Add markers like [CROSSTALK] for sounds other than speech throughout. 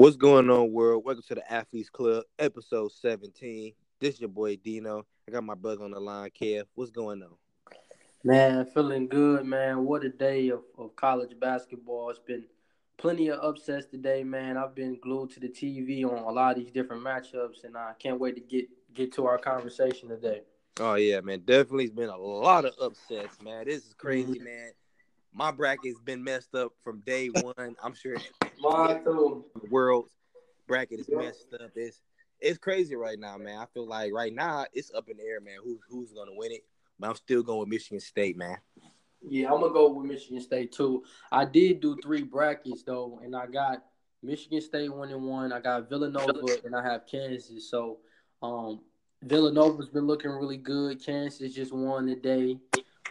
What's going on, world? Welcome to the Athletes Club, episode 17. This is your boy Dino. I got my brother on the line, Kev. What's going on? Man, feeling good, man. What a day of, of college basketball. It's been plenty of upsets today, man. I've been glued to the TV on a lot of these different matchups, and I can't wait to get get to our conversation today. Oh yeah, man. Definitely has been a lot of upsets, man. This is crazy, mm-hmm. man. My bracket's been messed up from day one. I'm sure [LAUGHS] Mine too. The world's bracket is messed up. It's it's crazy right now, man. I feel like right now it's up in the air, man. Who's who's gonna win it? But I'm still going with Michigan State, man. Yeah, I'm gonna go with Michigan State too. I did do three brackets though, and I got Michigan State one and one. I got Villanova and I have Kansas. So um Villanova's been looking really good. Kansas just won today.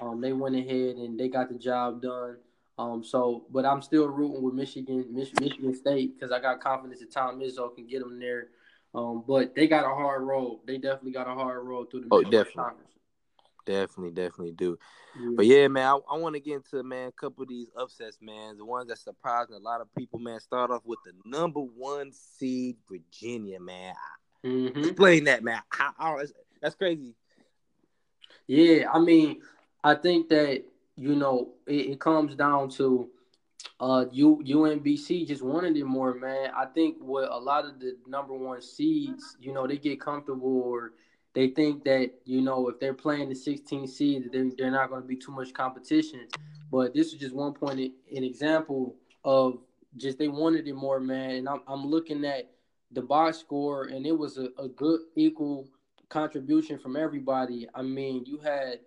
Um, they went ahead and they got the job done. Um, so, but I'm still rooting with Michigan, Mich- Michigan State because I got confidence that Tom Izzo can get them there. Um, but they got a hard road. They definitely got a hard road through the. Oh, definitely. Conference. Definitely, definitely do. Yeah. But yeah, man, I, I want to get into man a couple of these upsets, man. The ones that surprised a lot of people, man. Start off with the number one seed, Virginia, man. Mm-hmm. Explain that, man. That's crazy. Yeah, I mean, I think that you know, it, it comes down to uh U, UMBC just wanted it more, man. I think what a lot of the number one seeds, you know, they get comfortable or they think that, you know, if they're playing the 16 seed, they're, they're not going to be too much competition. But this is just one point, an example of just they wanted it more, man. And I'm, I'm looking at the box score, and it was a, a good, equal contribution from everybody. I mean, you had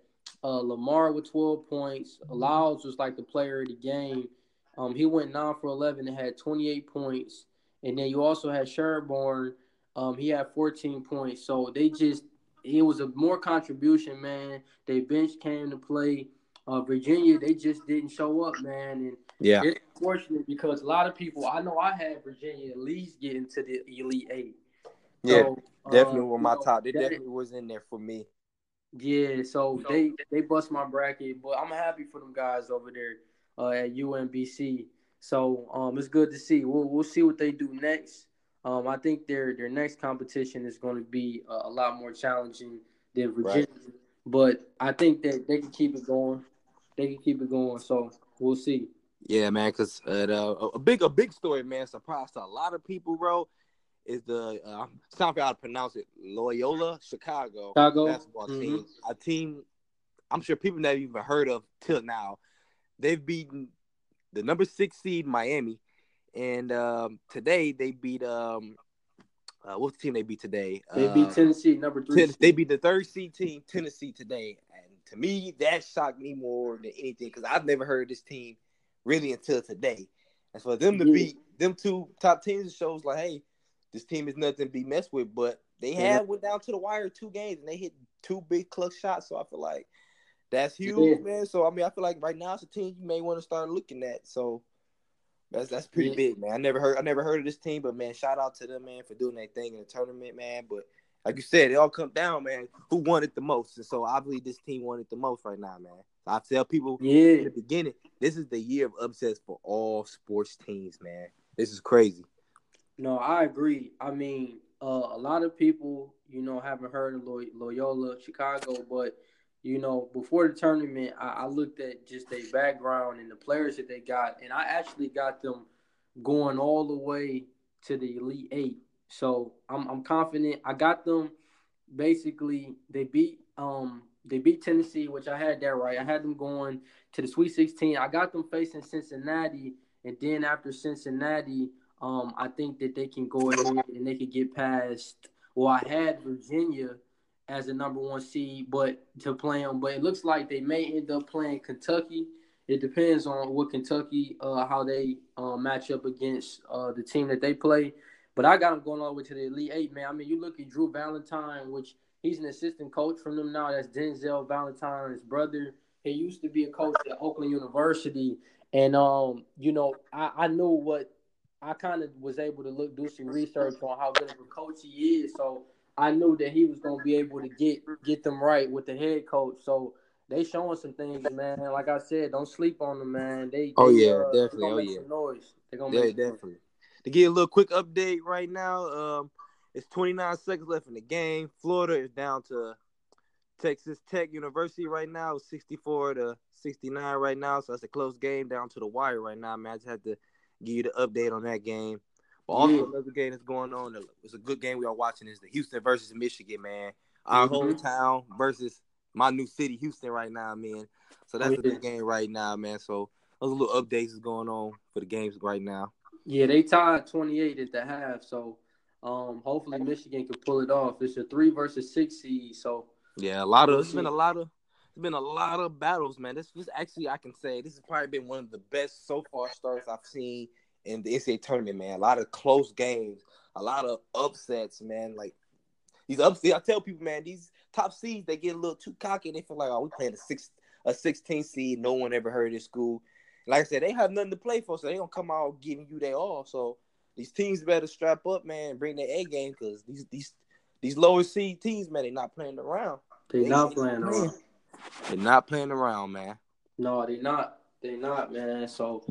uh, Lamar with 12 points. Lyles was like the player of the game. Um, he went 9 for 11 and had 28 points. And then you also had Sherburne. Um, he had 14 points. So they just, it was a more contribution, man. They bench came to play. Uh, Virginia, they just didn't show up, man. And yeah, it's unfortunate because a lot of people, I know I had Virginia at least get into the Elite Eight. Yeah, definitely uh, were my know, top. They definitely was in there for me. Yeah, so they they bust my bracket, but I'm happy for them guys over there uh, at UMBC. So um, it's good to see. We'll we'll see what they do next. Um, I think their their next competition is going to be a, a, lot more challenging than Virginia, right. but I think that they can keep it going. They can keep it going. So we'll see. Yeah, man. Because uh, a big a big story, man. Surprised a lot of people, bro is the uh, it's not how to pronounce it. Loyola Chicago, Chicago. basketball mm-hmm. team. A team I'm sure people never even heard of till now. They've beaten the number six seed Miami, and um, today they beat um, uh, what's the team they beat today? They beat uh, Tennessee, number three. Ten- they beat the third seed team, Tennessee today, and to me that shocked me more than anything because I've never heard this team really until today. And for them to yeah. beat them two top teams shows like, hey, this team is nothing to be messed with. But they had yeah. went down to the wire two games and they hit two big clutch shots. So I feel like that's huge, yeah. man. So I mean, I feel like right now it's a team you may want to start looking at. So that's that's pretty yeah. big, man. I never heard I never heard of this team, but man, shout out to them, man, for doing that thing in the tournament, man. But like you said, it all come down, man. Who won it the most? And so obviously this team won it the most right now, man. I tell people yeah. in the beginning, this is the year of upsets for all sports teams, man. This is crazy. No, I agree. I mean, uh, a lot of people, you know, haven't heard of Loyola Chicago, but you know, before the tournament, I, I looked at just their background and the players that they got, and I actually got them going all the way to the Elite Eight. So I'm I'm confident. I got them. Basically, they beat um they beat Tennessee, which I had that right. I had them going to the Sweet 16. I got them facing Cincinnati, and then after Cincinnati, um, I think that they can go ahead and they could get past. Well, I had Virginia as a number one seed, but to play them, but it looks like they may end up playing Kentucky. It depends on what Kentucky, uh, how they uh, match up against uh, the team that they play. But I got them going all the way to the Elite Eight, man. I mean, you look at Drew Valentine, which he's an assistant coach from them now. That's Denzel Valentine's brother. He used to be a coach at Oakland University, and um, you know, I, I knew what I kind of was able to look do some research on how good of a coach he is. So I knew that he was going to be able to get get them right with the head coach. So they showing some things, man. Like I said, don't sleep on them, man. They, oh they, yeah, uh, definitely. Oh yeah, noise. They're gonna yeah, definitely. to get a little quick update right now, um, it's 29 seconds left in the game. Florida is down to Texas Tech University right now, 64 to 69 right now. So that's a close game down to the wire right now, man. I just had to give you the update on that game. But also yeah. another game that's going on. It's a good game we are watching. Is the Houston versus Michigan, man. Our mm-hmm. hometown versus my new city, Houston, right now, man. So that's yeah. a good game right now, man. So those little updates is going on for the games right now. Yeah, they tied 28 at the half. So um, hopefully Michigan can pull it off. It's a three versus six seed. So yeah, a lot of it's been a lot of it's been a lot of battles, man. This was actually I can say this has probably been one of the best so far starts I've seen in the NCAA tournament, man. A lot of close games, a lot of upsets, man. Like these upsets, I tell people, man, these top seeds they get a little too cocky and they feel like, oh, we playing a six a 16 seed. No one ever heard of this school. Like I said, they have nothing to play for, so they don't come out giving you their all. So these teams better strap up, man, bring their A game because these these these lower seed teams, man, they're not playing around. They, they not playing around. They're not playing around, man. No, they're not. They're not, man. So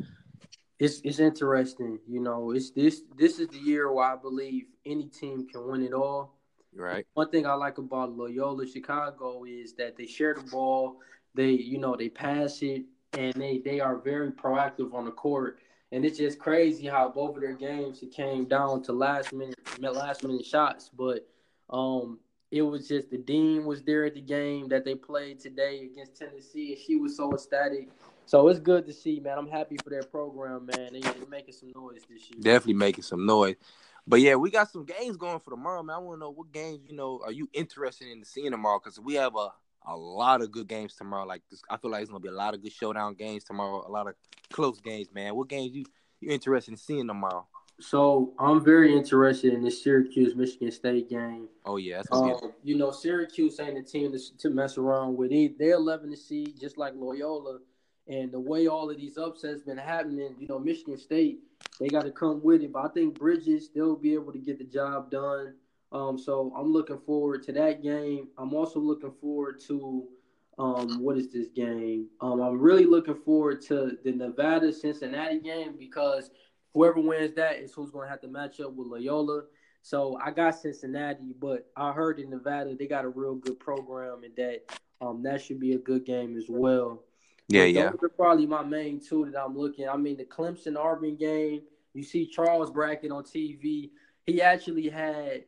it's it's interesting. You know, it's this this is the year where I believe any team can win it all. Right. One thing I like about Loyola Chicago is that they share the ball. They, you know, they pass it and they they are very proactive on the court. And it's just crazy how both of their games it came down to last minute last minute shots. But um it was just the dean was there at the game that they played today against Tennessee, and she was so ecstatic. So it's good to see, man. I'm happy for their program, man. They, are making some noise this year. Definitely making some noise. But yeah, we got some games going for tomorrow, man. I want to know what games you know are you interested in seeing tomorrow? Because we have a a lot of good games tomorrow. Like this, I feel like it's gonna be a lot of good showdown games tomorrow. A lot of close games, man. What games you you interested in seeing tomorrow? So I'm very interested in the Syracuse Michigan State game. Oh yeah, um, you know Syracuse ain't a team to, to mess around with. They're 11 to see, just like Loyola. And the way all of these upsets been happening, you know, Michigan State they got to come with it. But I think Bridges they'll be able to get the job done. Um, so I'm looking forward to that game. I'm also looking forward to um, what is this game? Um, I'm really looking forward to the Nevada Cincinnati game because whoever wins that is who's going to have to match up with Loyola. So I got Cincinnati, but I heard in Nevada they got a real good program and that um, that should be a good game as well. Yeah, yeah. Those are probably my main two that I'm looking. I mean, the Clemson Auburn game. You see Charles Barkley on TV. He actually had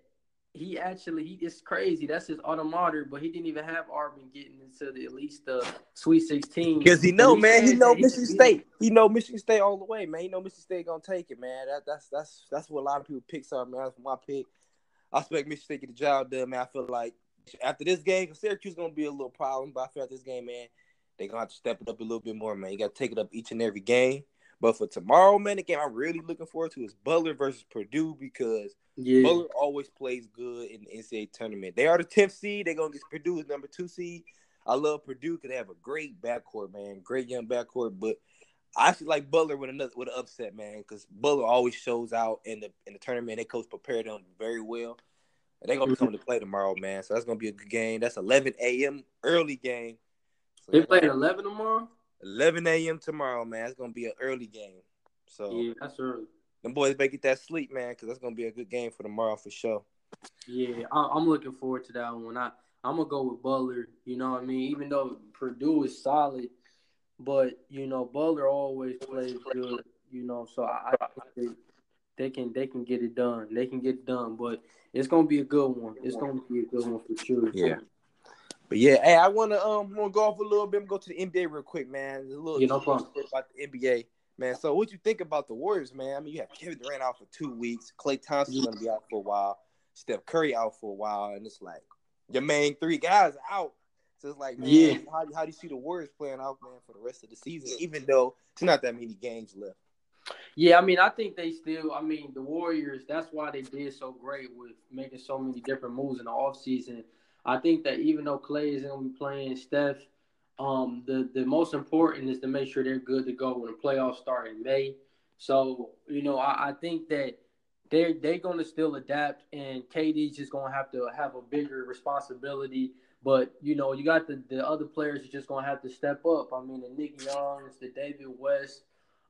he actually he is crazy. That's his alma mater, but he didn't even have Auburn getting into the at least the Sweet Sixteen. Because he know, he man, he know Michigan State. He know Michigan State all the way, man. He know Michigan State gonna take it, man. That, that's that's that's what a lot of people pick up, man. That's my pick. I expect Michigan State get the job done, man. I feel like after this game, Syracuse is gonna be a little problem, but I feel like this game, man, they gonna have to step it up a little bit more, man. You gotta take it up each and every game. But for tomorrow, man, the game I'm really looking forward to is Butler versus Purdue because yeah. Butler always plays good in the NCAA tournament. They are the 10th seed. They're going to get Purdue as number two seed. I love Purdue because they have a great backcourt, man. Great young backcourt. But I actually like Butler with another with an upset, man, because Butler always shows out in the in the tournament. They coach prepared them very well. And they're gonna be mm-hmm. coming to play tomorrow, man. So that's gonna be a good game. That's 11 a.m. early game. So they play at 11 tomorrow. 11 a.m. tomorrow, man. It's gonna be an early game. So yeah, that's early. Them boys better get that sleep, man, because that's gonna be a good game for tomorrow for sure. Yeah, I, am looking forward to that one. I I'm gonna go with Butler. You know what I mean? Even though Purdue is solid, but you know Butler always plays good. You know, so I, I they, they can they can get it done. They can get it done, but it's gonna be a good one. It's gonna be a good one for sure. Yeah. But yeah, hey, I wanna um wanna go off a little bit and go to the NBA real quick, man. A little yeah, no problem. about the NBA, man. So what you think about the Warriors, man? I mean, you have Kevin Durant out for two weeks, Klay Thompson's gonna be out for a while, Steph Curry out for a while, and it's like your main three guys out. So it's like, man, yeah. how, how do you see the Warriors playing out, man, for the rest of the season, even though it's not that many games left? Yeah, I mean, I think they still, I mean, the Warriors, that's why they did so great with making so many different moves in the offseason I think that even though Klay isn't going to be playing Steph, um, the the most important is to make sure they're good to go when the playoffs start in May. So you know, I, I think that they're they're going to still adapt, and KD's just going to have to have a bigger responsibility. But you know, you got the the other players are just going to have to step up. I mean, the Nick Youngs, the David West,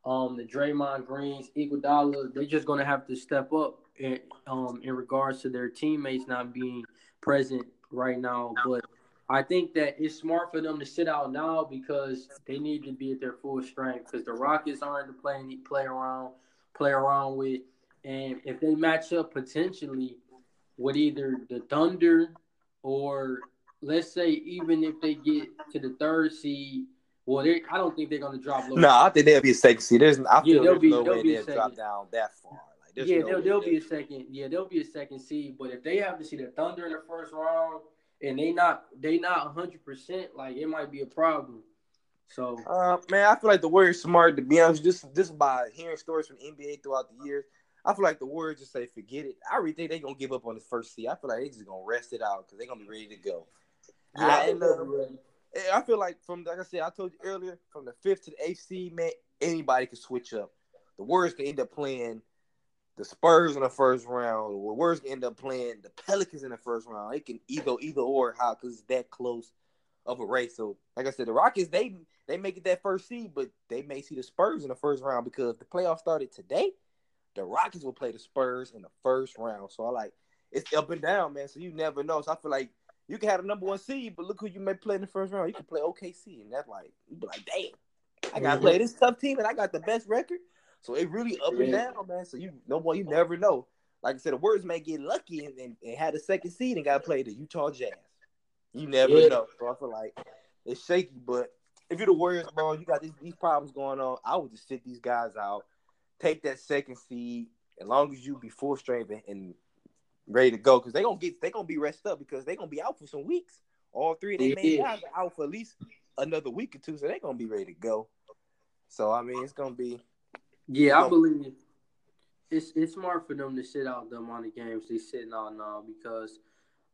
um, the Draymond Greens, Iguodala, they're just gonna have to step up in, um, in regards to their teammates not being present right now. But I think that it's smart for them to sit out now because they need to be at their full strength. Because the Rockets aren't to play play around, play around with, and if they match up potentially with either the Thunder or let's say even if they get to the third seed well, I don't think they're going to drop low. No, I think they'll be a second seed. There's, I feel yeah, there's be, no way they'll drop down that far. Like, yeah, no they'll, they'll be a second. Yeah, they'll be a second seed. But if they have to see the Thunder in the first round and they not they not 100, percent like it might be a problem. So, uh, man, I feel like the Warriors smart to be honest. Just just by hearing stories from NBA throughout the years, I feel like the Warriors just say forget it. I really think they're gonna give up on the first seed. I feel like they're just gonna rest it out because they're gonna be ready to go. Yeah, I, Eh, I feel like from like I said, I told you earlier, from the fifth to the eighth seed, man, anybody can switch up. The Warriors can end up playing the Spurs in the first round. The Warriors can end up playing the Pelicans in the first round. It can either either or how because it's that close of a race. So like I said, the Rockets they they make it that first seed, but they may see the Spurs in the first round because the playoffs started today. The Rockets will play the Spurs in the first round. So I like it's up and down, man. So you never know. So I feel like you can have the number one seed, but look who you may play in the first round. You can play OKC, and that's like you be like, damn, I gotta play mm-hmm. this tough team, and I got the best record. So it really up and down, man. So you no more, you never know. Like I said, the Warriors may get lucky and, and, and had a second seed and got to play the Utah Jazz. You never yeah. know. So I feel like it's shaky, but if you're the Warriors, bro, you got these, these problems going on. I would just sit these guys out, take that second seed, as long as you be full strength and, and ready to go because they're gonna get they're gonna be rested up because they're gonna be out for some weeks. All three they yeah. may have out for at least another week or two, so they're gonna be ready to go. So I mean, it's gonna be. Yeah, I believe it's it's smart for them to sit out the amount of games they sitting out now because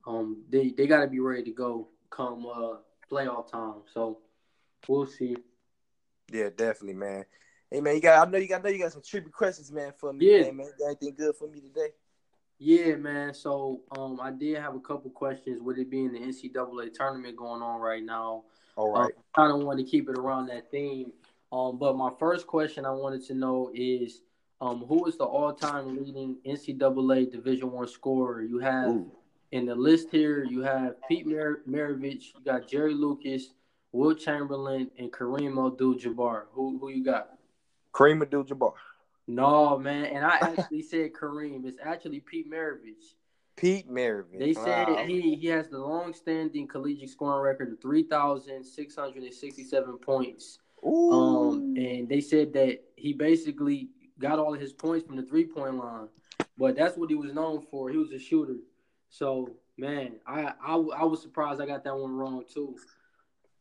um they they got to be ready to go come uh playoff time. So we'll see. Yeah, definitely, man. Hey man, you got I know you got I know you got some tribute questions, man, for me. Yeah. man. got anything good for me today? Yeah, man. So um, I did have a couple questions with it being the NCAA tournament going on right now. All right. Um, I kind of want to keep it around that theme. Um, but my first question I wanted to know is, um, who is the all-time leading NCAA Division One scorer? You have Ooh. in the list here. You have Pete Mar- Maravich. You got Jerry Lucas, Wilt Chamberlain, and Kareem Abdul-Jabbar. Who who you got? Kareem Abdul-Jabbar. No, man. And I [LAUGHS] actually said Kareem. It's actually Pete Maravich. Pete Maravich. They said wow. he, he has the long-standing collegiate scoring record of 3,667 points. Ooh. Um, and they said that he basically got all of his points from the three-point line. But that's what he was known for. He was a shooter. So, man, I, I, I was surprised I got that one wrong, too.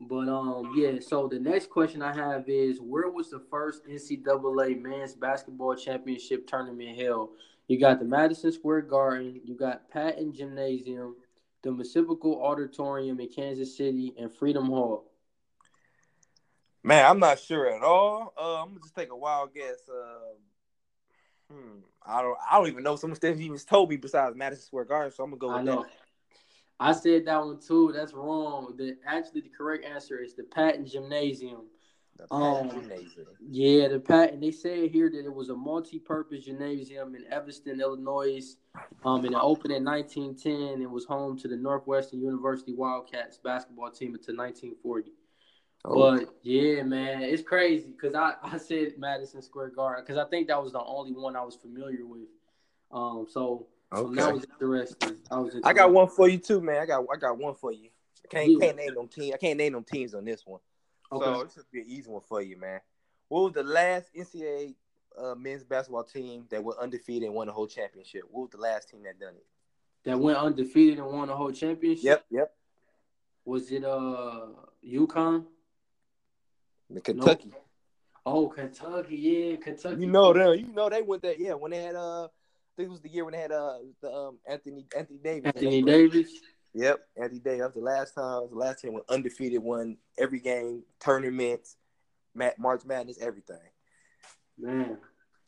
But um, yeah. So the next question I have is, where was the first NCAA men's basketball championship tournament held? You got the Madison Square Garden, you got Patton Gymnasium, the Municipal Auditorium in Kansas City, and Freedom Hall. Man, I'm not sure at all. Uh, I'm gonna just take a wild guess. Uh, hmm, I don't. I don't even know some stuff he even told me besides Madison Square Garden, so I'm gonna go with that. I said that one too. That's wrong. The actually the correct answer is the Patton Gymnasium. The Patton um, Gymnasium. Yeah, the Patton. They said here that it was a multi-purpose gymnasium in Evanston, Illinois. Um, and it opened in 1910 and was home to the Northwestern University Wildcats basketball team until 1940. Oh. But yeah, man, it's crazy because I, I said Madison Square Garden because I think that was the only one I was familiar with. Um, so Okay. that was interesting. That was interesting. I got one for you too, man. I got I got one for you. I can't yeah. can't name them teams. I can't name them teams on this one. Okay. So this would be an easy one for you, man. What was the last NCAA uh, men's basketball team that went undefeated and won the whole championship? What was the last team that done it? That went undefeated and won the whole championship. Yep, yep. Was it uh UConn? The Kentucky. Oh, Kentucky, yeah, Kentucky. You know them. You know they went there. Yeah, when they had uh think it was the year when they had uh the um Anthony Anthony Davis. Anthony Davis. Yep, Anthony Davis. That was the last time. Was the last time when undefeated, won every game, tournaments, March Madness, everything. Man,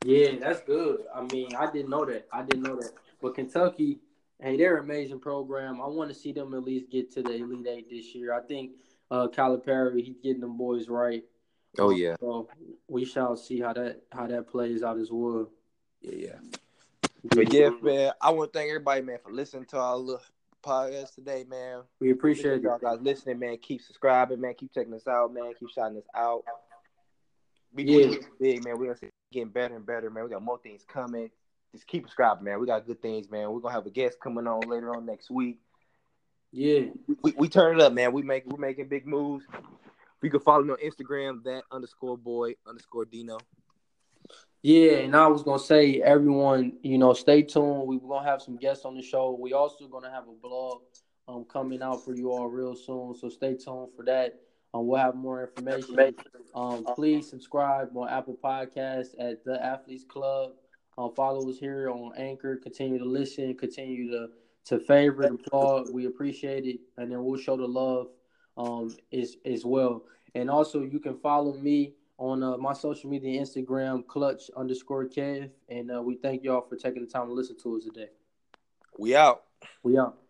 yeah, that's good. I mean, I didn't know that. I didn't know that. But Kentucky, hey, they're an amazing program. I want to see them at least get to the Elite Eight this year. I think uh, Calipari, he's getting them boys right. Oh yeah. So we shall see how that how that plays out as well. Yeah, yeah. But yeah, man, I want to thank everybody, man, for listening to our little podcast today, man. We appreciate y'all guys listening, man. Keep subscribing, man. Keep checking us out, man. Keep shouting us out. We yeah. big, man. We're getting better and better, man. We got more things coming. Just keep subscribing, man. We got good things, man. We're gonna have a guest coming on later on next week. Yeah, we, we turn it up, man. We make we're making big moves. You can follow me on Instagram, that underscore boy underscore Dino. Yeah, and I was gonna say, everyone, you know, stay tuned. We, are gonna have some guests on the show. We also gonna have a blog um coming out for you all real soon. So stay tuned for that. Um, we'll have more information. Um, please subscribe on Apple Podcasts at the Athletes Club. Um, follow us here on Anchor. Continue to listen. Continue to to favorite, and applaud. We appreciate it, and then we'll show the love um as as well. And also, you can follow me on uh, my social media, Instagram, clutch underscore Kev. And uh, we thank y'all for taking the time to listen to us today. We out. We out.